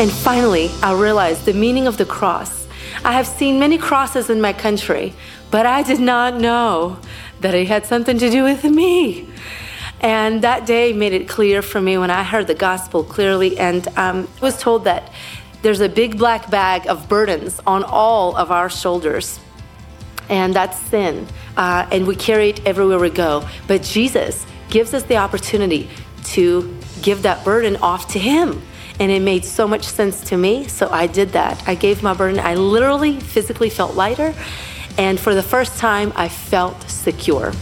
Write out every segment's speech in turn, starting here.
And finally, I realized the meaning of the cross. I have seen many crosses in my country, but I did not know that it had something to do with me. And that day made it clear for me when I heard the gospel clearly and um, was told that there's a big black bag of burdens on all of our shoulders. And that's sin. Uh, and we carry it everywhere we go. But Jesus gives us the opportunity to give that burden off to Him. And it made so much sense to me. So I did that. I gave my burden. I literally physically felt lighter. And for the first time, I felt secure.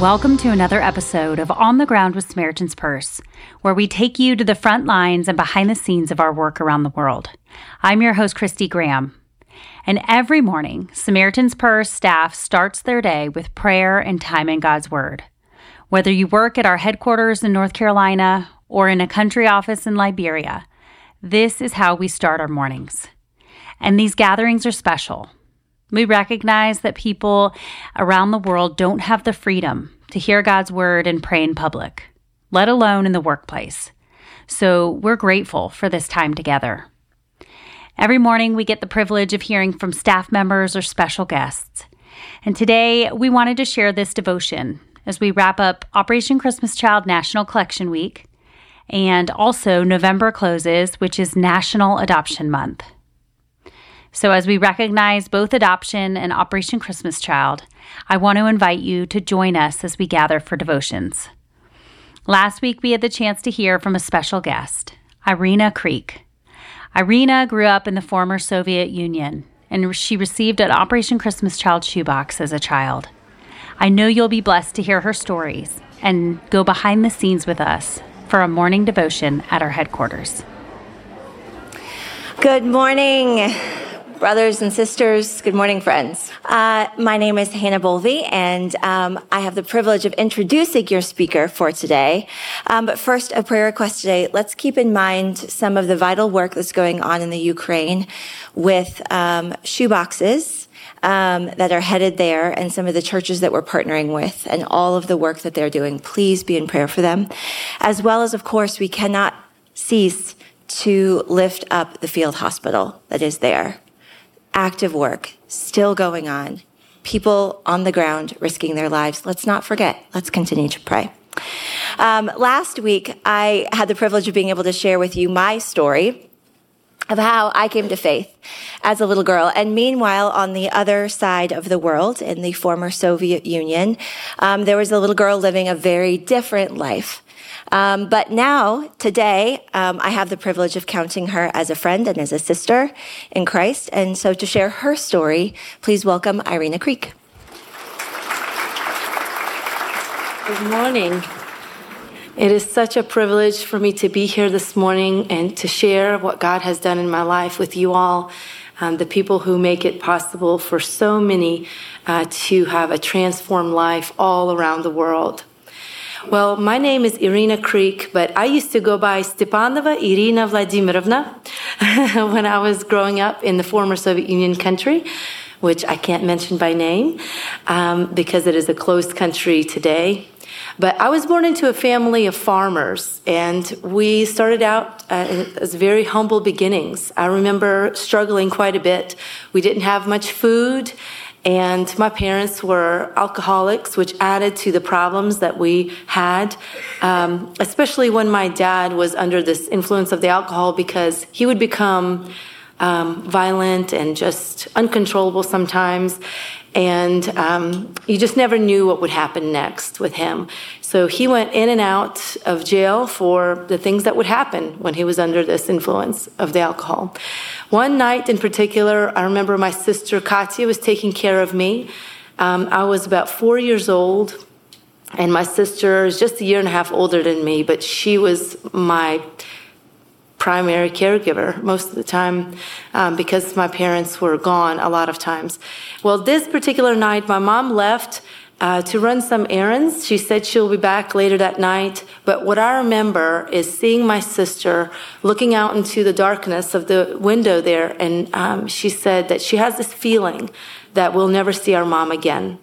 Welcome to another episode of On the Ground with Samaritan's Purse, where we take you to the front lines and behind the scenes of our work around the world. I'm your host, Christy Graham. And every morning, Samaritan's Purse staff starts their day with prayer and time in God's Word. Whether you work at our headquarters in North Carolina or in a country office in Liberia, this is how we start our mornings. And these gatherings are special. We recognize that people around the world don't have the freedom to hear God's word and pray in public, let alone in the workplace. So we're grateful for this time together. Every morning, we get the privilege of hearing from staff members or special guests. And today, we wanted to share this devotion as we wrap up Operation Christmas Child National Collection Week and also November closes, which is National Adoption Month. So, as we recognize both adoption and Operation Christmas Child, I want to invite you to join us as we gather for devotions. Last week, we had the chance to hear from a special guest, Irina Creek. Irina grew up in the former Soviet Union, and she received an Operation Christmas Child shoebox as a child. I know you'll be blessed to hear her stories and go behind the scenes with us for a morning devotion at our headquarters. Good morning brothers and sisters. Good morning, friends. Uh, my name is Hannah Bolvey, and um, I have the privilege of introducing your speaker for today. Um, but first, a prayer request today. Let's keep in mind some of the vital work that's going on in the Ukraine with um, shoeboxes. Um, that are headed there and some of the churches that we're partnering with and all of the work that they're doing. Please be in prayer for them. As well as, of course, we cannot cease to lift up the field hospital that is there active work still going on, people on the ground risking their lives. Let's not forget. Let's continue to pray. Um, last week, I had the privilege of being able to share with you my story of how I came to faith as a little girl. And meanwhile, on the other side of the world, in the former Soviet Union, um, there was a little girl living a very different life. Um, but now, today, um, I have the privilege of counting her as a friend and as a sister in Christ. And so to share her story, please welcome Irina Creek. Good morning. It is such a privilege for me to be here this morning and to share what God has done in my life with you all, um, the people who make it possible for so many uh, to have a transformed life all around the world. Well, my name is Irina Creek, but I used to go by Stepanova Irina Vladimirovna when I was growing up in the former Soviet Union country, which I can't mention by name um, because it is a closed country today. But I was born into a family of farmers, and we started out uh, as very humble beginnings. I remember struggling quite a bit. We didn't have much food, and my parents were alcoholics, which added to the problems that we had, um, especially when my dad was under this influence of the alcohol because he would become um, violent and just uncontrollable sometimes. And um, you just never knew what would happen next with him. So he went in and out of jail for the things that would happen when he was under this influence of the alcohol. One night in particular, I remember my sister Katya was taking care of me. Um, I was about four years old, and my sister is just a year and a half older than me, but she was my primary caregiver most of the time um, because my parents were gone a lot of times. Well, this particular night, my mom left uh, to run some errands. She said she'll be back later that night. But what I remember is seeing my sister looking out into the darkness of the window there, and um, she said that she has this feeling that we'll never see our mom again.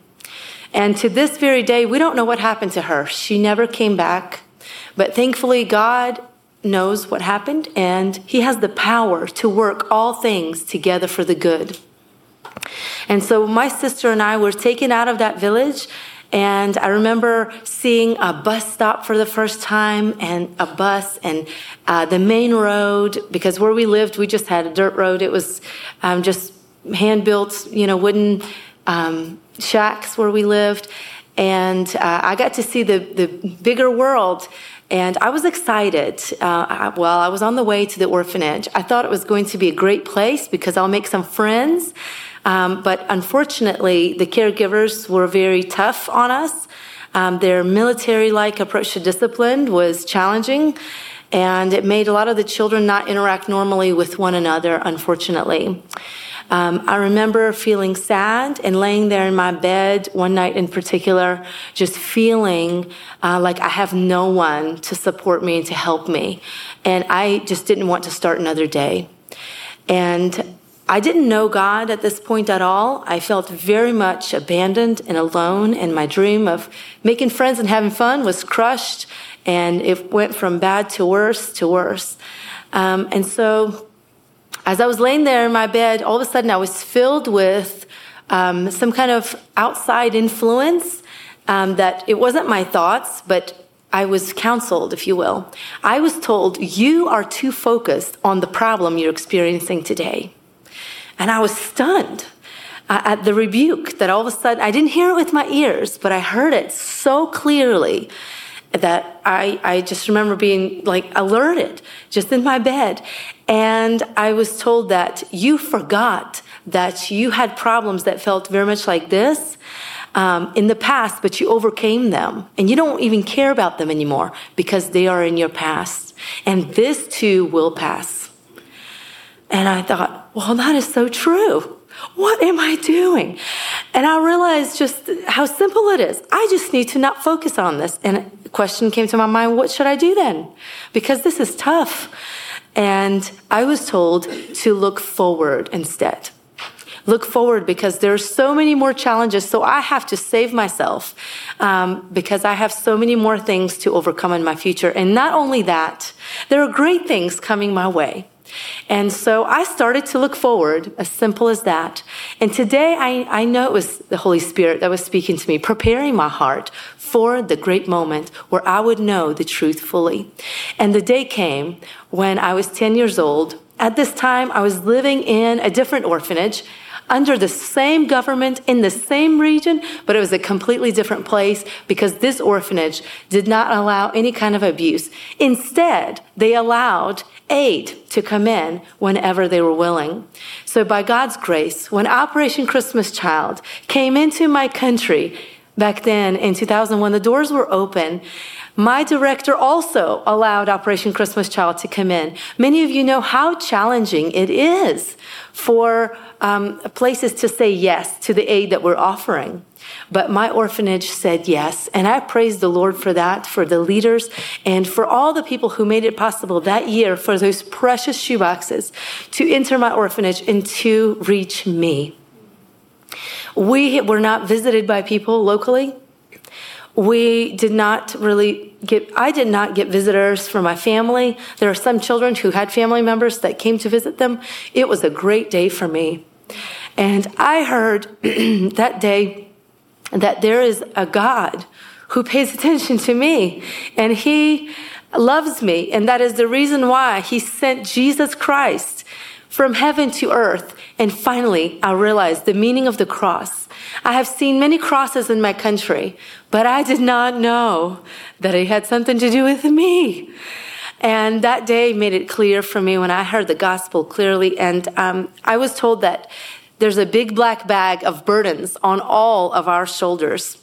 And to this very day, we don't know what happened to her. She never came back. But thankfully, God knows what happened, and He has the power to work all things together for the good. And so my sister and I were taken out of that village. And I remember seeing a bus stop for the first time and a bus and uh, the main road, because where we lived, we just had a dirt road. It was um, just hand built, you know, wooden um, shacks where we lived. And uh, I got to see the, the bigger world. And I was excited. Uh, well, I was on the way to the orphanage. I thought it was going to be a great place because I'll make some friends. Um, but unfortunately, the caregivers were very tough on us. Um, their military like approach to discipline was challenging, and it made a lot of the children not interact normally with one another, unfortunately. Um, I remember feeling sad and laying there in my bed one night in particular, just feeling uh, like I have no one to support me and to help me. And I just didn't want to start another day. And I didn't know God at this point at all. I felt very much abandoned and alone, and my dream of making friends and having fun was crushed, and it went from bad to worse to worse. Um, and so, as I was laying there in my bed, all of a sudden I was filled with um, some kind of outside influence um, that it wasn't my thoughts, but I was counseled, if you will. I was told, You are too focused on the problem you're experiencing today. And I was stunned uh, at the rebuke that all of a sudden, I didn't hear it with my ears, but I heard it so clearly that I, I just remember being like alerted just in my bed. And I was told that you forgot that you had problems that felt very much like this um, in the past, but you overcame them. And you don't even care about them anymore because they are in your past. And this too will pass. And I thought, well, that is so true. What am I doing? And I realized just how simple it is. I just need to not focus on this. And a question came to my mind what should I do then? Because this is tough. And I was told to look forward instead. Look forward because there are so many more challenges. So I have to save myself um, because I have so many more things to overcome in my future. And not only that, there are great things coming my way. And so I started to look forward, as simple as that. And today I, I know it was the Holy Spirit that was speaking to me, preparing my heart for the great moment where I would know the truth fully. And the day came when I was 10 years old. At this time, I was living in a different orphanage under the same government in the same region, but it was a completely different place because this orphanage did not allow any kind of abuse. Instead, they allowed aid to come in whenever they were willing. So by God's grace, when Operation Christmas Child came into my country back then in 2001, the doors were open. My director also allowed Operation Christmas Child to come in. Many of you know how challenging it is for um, places to say yes to the aid that we're offering. But my orphanage said yes. And I praise the Lord for that, for the leaders, and for all the people who made it possible that year for those precious shoeboxes to enter my orphanage and to reach me. We were not visited by people locally. We did not really get, I did not get visitors from my family. There are some children who had family members that came to visit them. It was a great day for me. And I heard that day that there is a God who pays attention to me and he loves me. And that is the reason why he sent Jesus Christ from heaven to earth. And finally, I realized the meaning of the cross. I have seen many crosses in my country, but I did not know that it had something to do with me. And that day made it clear for me when I heard the gospel clearly. And um, I was told that there's a big black bag of burdens on all of our shoulders.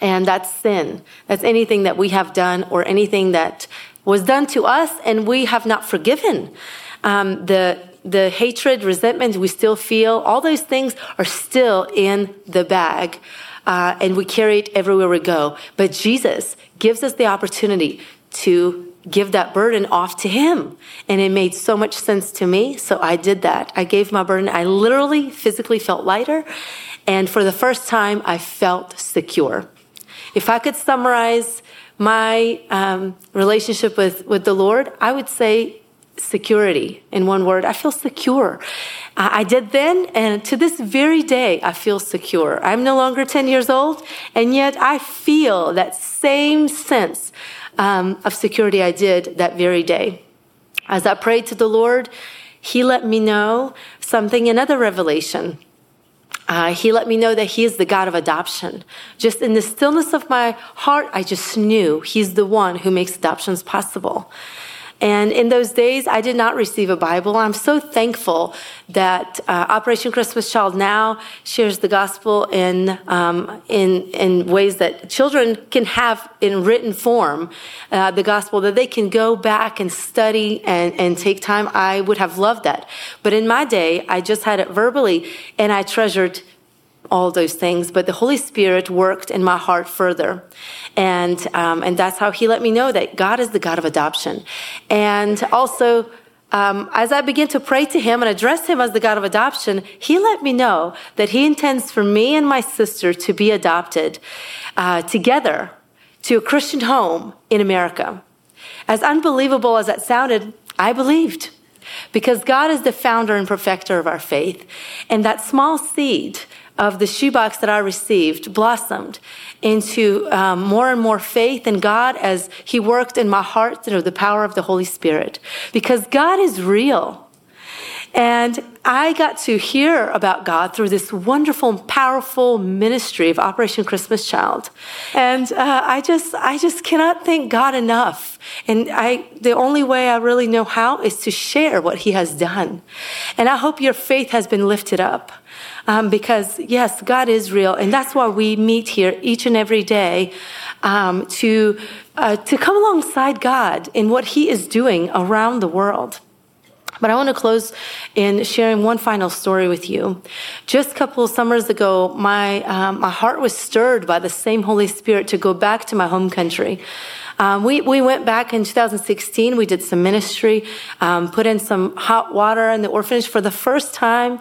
And that's sin. That's anything that we have done or anything that was done to us and we have not forgiven. Um, the, the hatred, resentment we still feel, all those things are still in the bag. Uh, and we carry it everywhere we go. But Jesus gives us the opportunity to give that burden off to him. And it made so much sense to me. So I did that. I gave my burden. I literally physically felt lighter. And for the first time, I felt secure. If I could summarize my um, relationship with, with the Lord, I would say security in one word. I feel secure. I did then, and to this very day, I feel secure. I'm no longer 10 years old, and yet I feel that same sense um, of security I did that very day. As I prayed to the Lord, He let me know something, another revelation. Uh, he let me know that He is the God of adoption. Just in the stillness of my heart, I just knew He's the one who makes adoptions possible. And in those days, I did not receive a Bible. I'm so thankful that uh, Operation Christmas Child now shares the gospel in, um, in, in ways that children can have in written form uh, the gospel, that they can go back and study and, and take time. I would have loved that. But in my day, I just had it verbally, and I treasured all those things, but the Holy Spirit worked in my heart further. And, um, and that's how He let me know that God is the God of adoption. And also, um, as I began to pray to Him and address Him as the God of adoption, He let me know that He intends for me and my sister to be adopted uh, together to a Christian home in America. As unbelievable as that sounded, I believed because God is the founder and perfecter of our faith. And that small seed of the shoebox that I received blossomed into um, more and more faith in God as He worked in my heart through the power of the Holy Spirit. Because God is real. And I got to hear about God through this wonderful powerful ministry of Operation Christmas Child. And uh, I just, I just cannot thank God enough. And I, the only way I really know how is to share what He has done. And I hope your faith has been lifted up um, because yes, God is real, and that's why we meet here each and every day um, to uh, to come alongside God in what He is doing around the world. But I want to close in sharing one final story with you. Just a couple of summers ago, my um, my heart was stirred by the same Holy Spirit to go back to my home country. Um, we, we went back in 2016. We did some ministry, um, put in some hot water in the orphanage for the first time.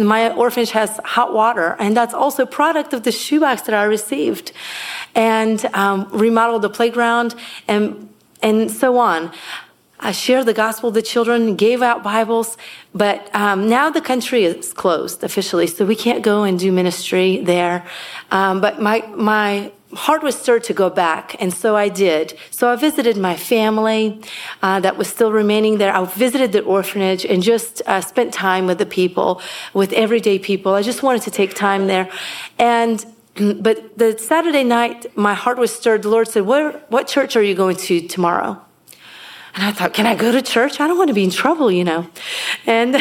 My orphanage has hot water, and that's also product of the shoebox that I received. And um, remodeled the playground and and so on. I shared the gospel with the children, gave out Bibles, but um, now the country is closed officially, so we can't go and do ministry there. Um, but my my heart was stirred to go back, and so I did. So I visited my family uh, that was still remaining there. I visited the orphanage and just uh, spent time with the people, with everyday people. I just wanted to take time there, and. But the Saturday night, my heart was stirred. The Lord said, Where, What church are you going to tomorrow? And I thought, can I go to church? I don't want to be in trouble, you know. And,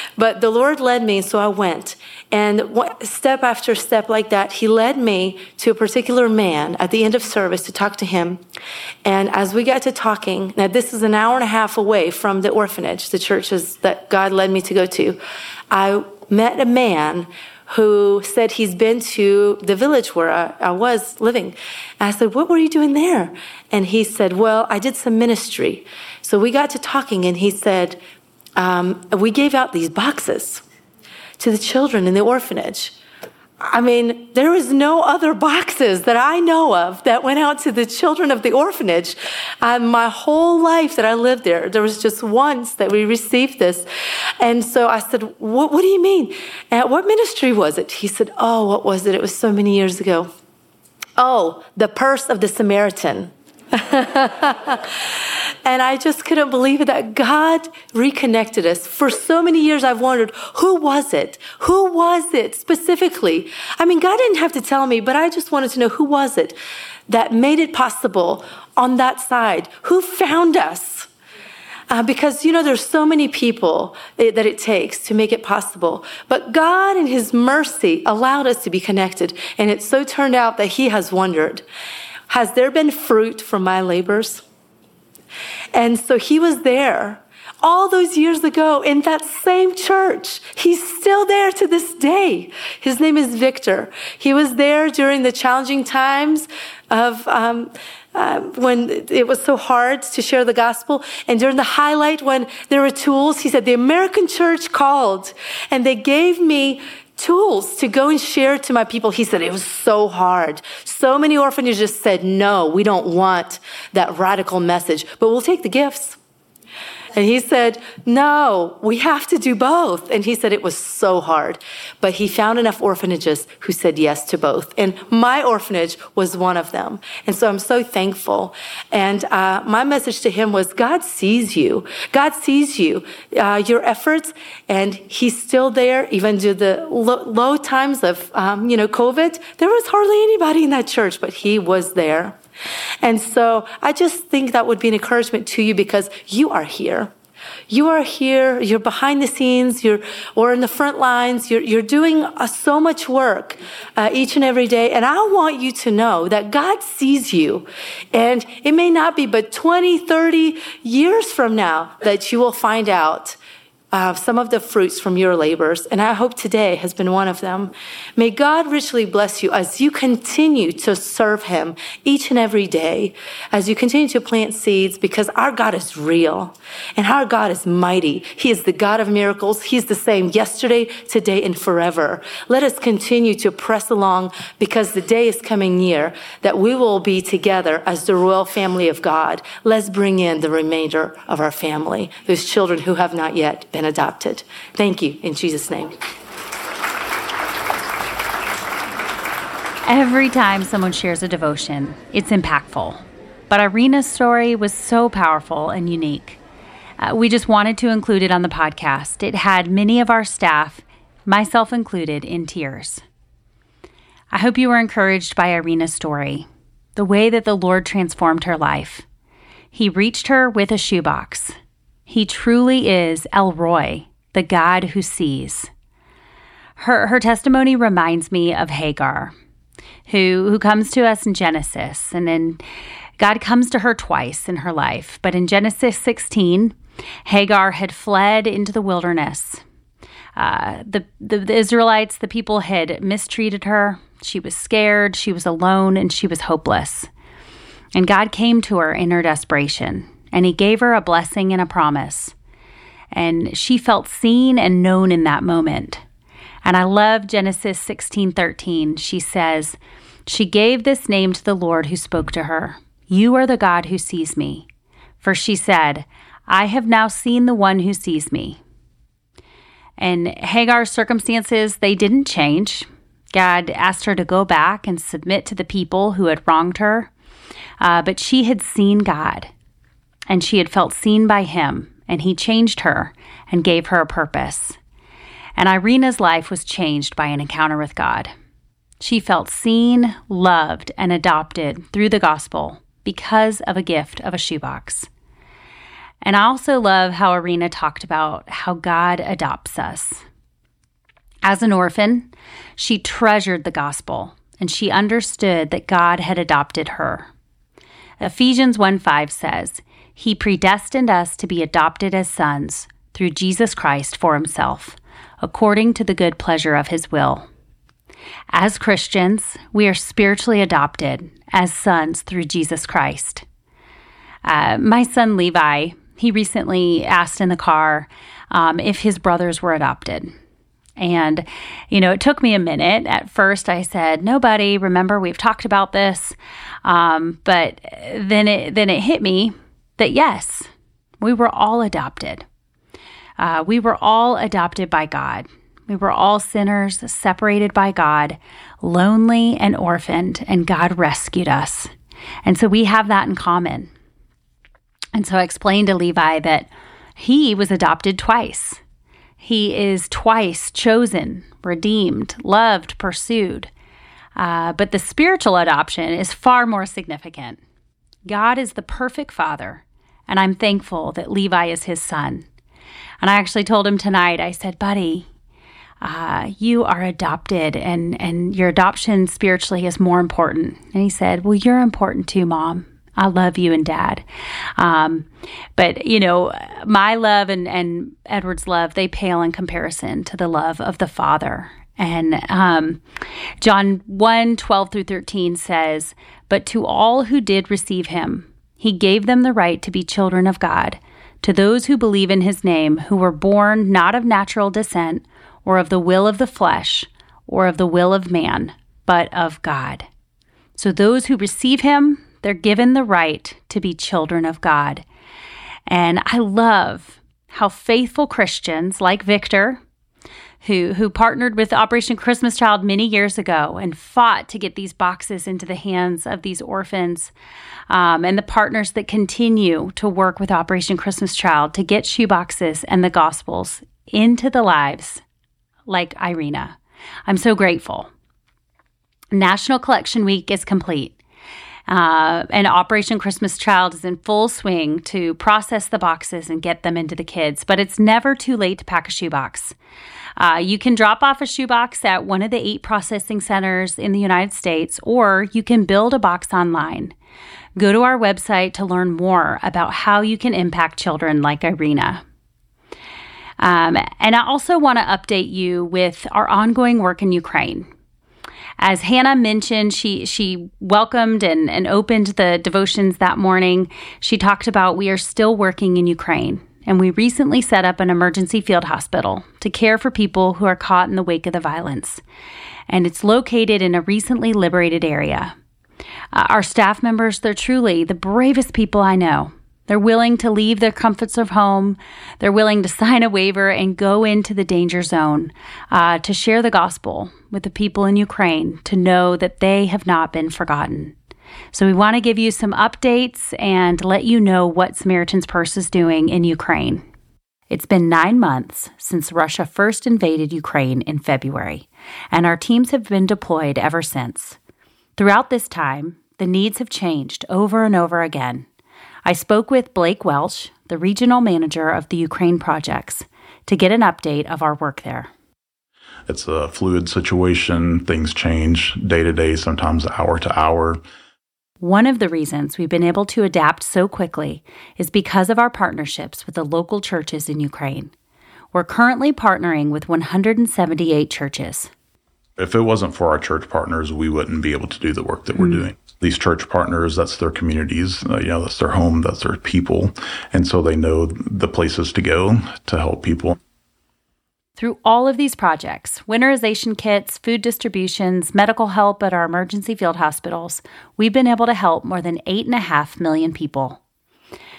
but the Lord led me, so I went. And step after step like that, He led me to a particular man at the end of service to talk to him. And as we got to talking, now this is an hour and a half away from the orphanage, the churches that God led me to go to, I met a man who said he's been to the village where I, I, was living. And I said, What were you doing there? And he said, Well, I did some ministry. So we got to talking, and he said, um, We gave out these boxes to the children in the orphanage. I mean, there was no other boxes that I know of that went out to the children of the orphanage. Um, my whole life that I lived there, there was just once that we received this. And so I said, What, what do you mean? At what ministry was it? He said, Oh, what was it? It was so many years ago. Oh, the purse of the Samaritan. and I just couldn't believe it that God reconnected us. For so many years, I've wondered, who was it? Who was it specifically? I mean, God didn't have to tell me, but I just wanted to know who was it that made it possible on that side? Who found us? Uh, because you know there's so many people that it takes to make it possible but god in his mercy allowed us to be connected and it so turned out that he has wondered has there been fruit from my labors? And so he was there all those years ago in that same church. He's still there to this day. His name is Victor. He was there during the challenging times of um, uh, when it was so hard to share the gospel. And during the highlight, when there were tools, he said, The American church called and they gave me tools to go and share to my people. He said it was so hard. So many orphanages said, no, we don't want that radical message, but we'll take the gifts. And he said, No, we have to do both. And he said it was so hard. But he found enough orphanages who said yes to both. And my orphanage was one of them. And so I'm so thankful. And uh, my message to him was God sees you. God sees you, uh, your efforts, and he's still there, even to the low, low times of, um, you know, COVID. There was hardly anybody in that church, but he was there. And so I just think that would be an encouragement to you because you are here. You are here, you're behind the scenes, you're, or in the front lines, you're, you're doing uh, so much work uh, each and every day. And I want you to know that God sees you. And it may not be but 20, 30 years from now that you will find out uh, some of the fruits from your labors, and I hope today has been one of them. May God richly bless you as you continue to serve Him each and every day, as you continue to plant seeds, because our God is real and our God is mighty. He is the God of miracles. He's the same yesterday, today, and forever. Let us continue to press along because the day is coming near that we will be together as the royal family of God. Let's bring in the remainder of our family, those children who have not yet been adopted. Thank you in Jesus' name. Every time someone shares a devotion, it's impactful. But Irina's story was so powerful and unique. Uh, we just wanted to include it on the podcast. It had many of our staff, myself included, in tears. I hope you were encouraged by Irina's story, the way that the Lord transformed her life. He reached her with a shoebox he truly is El Roi, the God who sees. Her, her testimony reminds me of Hagar, who, who comes to us in Genesis. And then God comes to her twice in her life. But in Genesis 16, Hagar had fled into the wilderness. Uh, the, the, the Israelites, the people had mistreated her. She was scared, she was alone, and she was hopeless. And God came to her in her desperation and he gave her a blessing and a promise. And she felt seen and known in that moment. And I love Genesis 16:13. She says, "She gave this name to the Lord who spoke to her. You are the God who sees me." For she said, "I have now seen the one who sees me." And Hagar's circumstances, they didn't change. God asked her to go back and submit to the people who had wronged her. Uh, but she had seen God and she had felt seen by him, and he changed her and gave her a purpose. And Irina's life was changed by an encounter with God. She felt seen, loved, and adopted through the gospel because of a gift of a shoebox. And I also love how Irina talked about how God adopts us. As an orphan, she treasured the gospel and she understood that God had adopted her. Ephesians 1 5 says, he predestined us to be adopted as sons through Jesus Christ for himself, according to the good pleasure of his will. As Christians, we are spiritually adopted as sons through Jesus Christ. Uh, my son Levi, he recently asked in the car um, if his brothers were adopted. And, you know, it took me a minute. At first, I said, nobody, remember, we've talked about this. Um, but then it, then it hit me that yes, we were all adopted. Uh, we were all adopted by God. We were all sinners, separated by God, lonely and orphaned, and God rescued us. And so we have that in common. And so I explained to Levi that he was adopted twice. He is twice chosen, redeemed, loved, pursued. Uh, but the spiritual adoption is far more significant. God is the perfect father and I'm thankful that Levi is his son. And I actually told him tonight, I said, buddy, uh, you are adopted and, and your adoption spiritually is more important. And he said, well, you're important too, mom. I love you and dad. Um, but, you know, my love and, and Edward's love, they pale in comparison to the love of the Father. And um, John 1 12 through 13 says, But to all who did receive him, he gave them the right to be children of God, to those who believe in his name, who were born not of natural descent or of the will of the flesh or of the will of man, but of God. So those who receive him, they're given the right to be children of God. And I love how faithful Christians like Victor, who, who partnered with Operation Christmas Child many years ago and fought to get these boxes into the hands of these orphans, um, and the partners that continue to work with Operation Christmas Child to get shoeboxes and the Gospels into the lives like Irina. I'm so grateful. National Collection Week is complete. Uh, and Operation Christmas Child is in full swing to process the boxes and get them into the kids, but it's never too late to pack a shoebox. Uh, you can drop off a shoebox at one of the eight processing centers in the United States, or you can build a box online. Go to our website to learn more about how you can impact children like Irina. Um, and I also want to update you with our ongoing work in Ukraine. As Hannah mentioned, she she welcomed and, and opened the devotions that morning. She talked about we are still working in Ukraine, and we recently set up an emergency field hospital to care for people who are caught in the wake of the violence. And it's located in a recently liberated area. Uh, our staff members, they're truly the bravest people I know. They're willing to leave their comforts of home. They're willing to sign a waiver and go into the danger zone uh, to share the gospel with the people in Ukraine to know that they have not been forgotten. So, we want to give you some updates and let you know what Samaritan's Purse is doing in Ukraine. It's been nine months since Russia first invaded Ukraine in February, and our teams have been deployed ever since. Throughout this time, the needs have changed over and over again. I spoke with Blake Welch, the regional manager of the Ukraine projects, to get an update of our work there. It's a fluid situation. Things change day to day, sometimes hour to hour. One of the reasons we've been able to adapt so quickly is because of our partnerships with the local churches in Ukraine. We're currently partnering with 178 churches. If it wasn't for our church partners, we wouldn't be able to do the work that we're mm. doing. These church partners that's their communities uh, you know that's their home that's their people and so they know the places to go to help people. Through all of these projects winterization kits food distributions medical help at our emergency field hospitals we've been able to help more than 8.5 million people.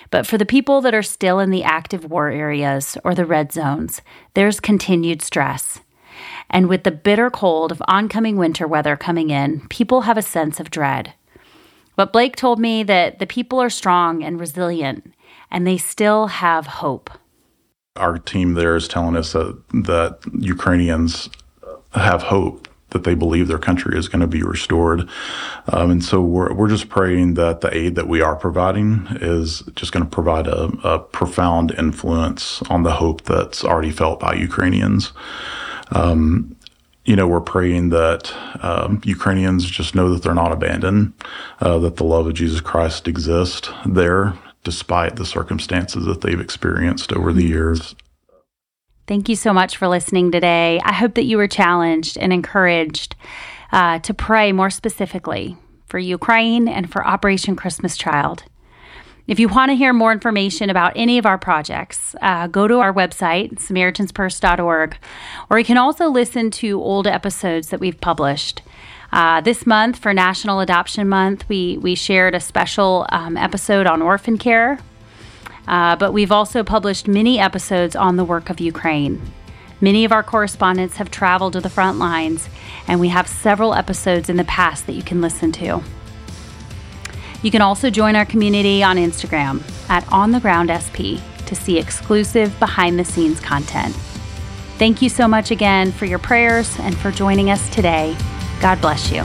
But for the people that are still in the active war areas or the red zones there's continued stress and with the bitter cold of oncoming winter weather coming in, people have a sense of dread. But Blake told me that the people are strong and resilient, and they still have hope. Our team there is telling us that, that Ukrainians have hope, that they believe their country is going to be restored. Um, and so we're, we're just praying that the aid that we are providing is just going to provide a, a profound influence on the hope that's already felt by Ukrainians. Um, you know, we're praying that um, Ukrainians just know that they're not abandoned, uh, that the love of Jesus Christ exists there despite the circumstances that they've experienced over the years. Thank you so much for listening today. I hope that you were challenged and encouraged uh, to pray more specifically for Ukraine and for Operation Christmas Child. If you want to hear more information about any of our projects, uh, go to our website, SamaritansPurse.org, or you can also listen to old episodes that we've published. Uh, this month, for National Adoption Month, we, we shared a special um, episode on orphan care, uh, but we've also published many episodes on the work of Ukraine. Many of our correspondents have traveled to the front lines, and we have several episodes in the past that you can listen to. You can also join our community on Instagram at OnTheGroundSP to see exclusive behind the scenes content. Thank you so much again for your prayers and for joining us today. God bless you.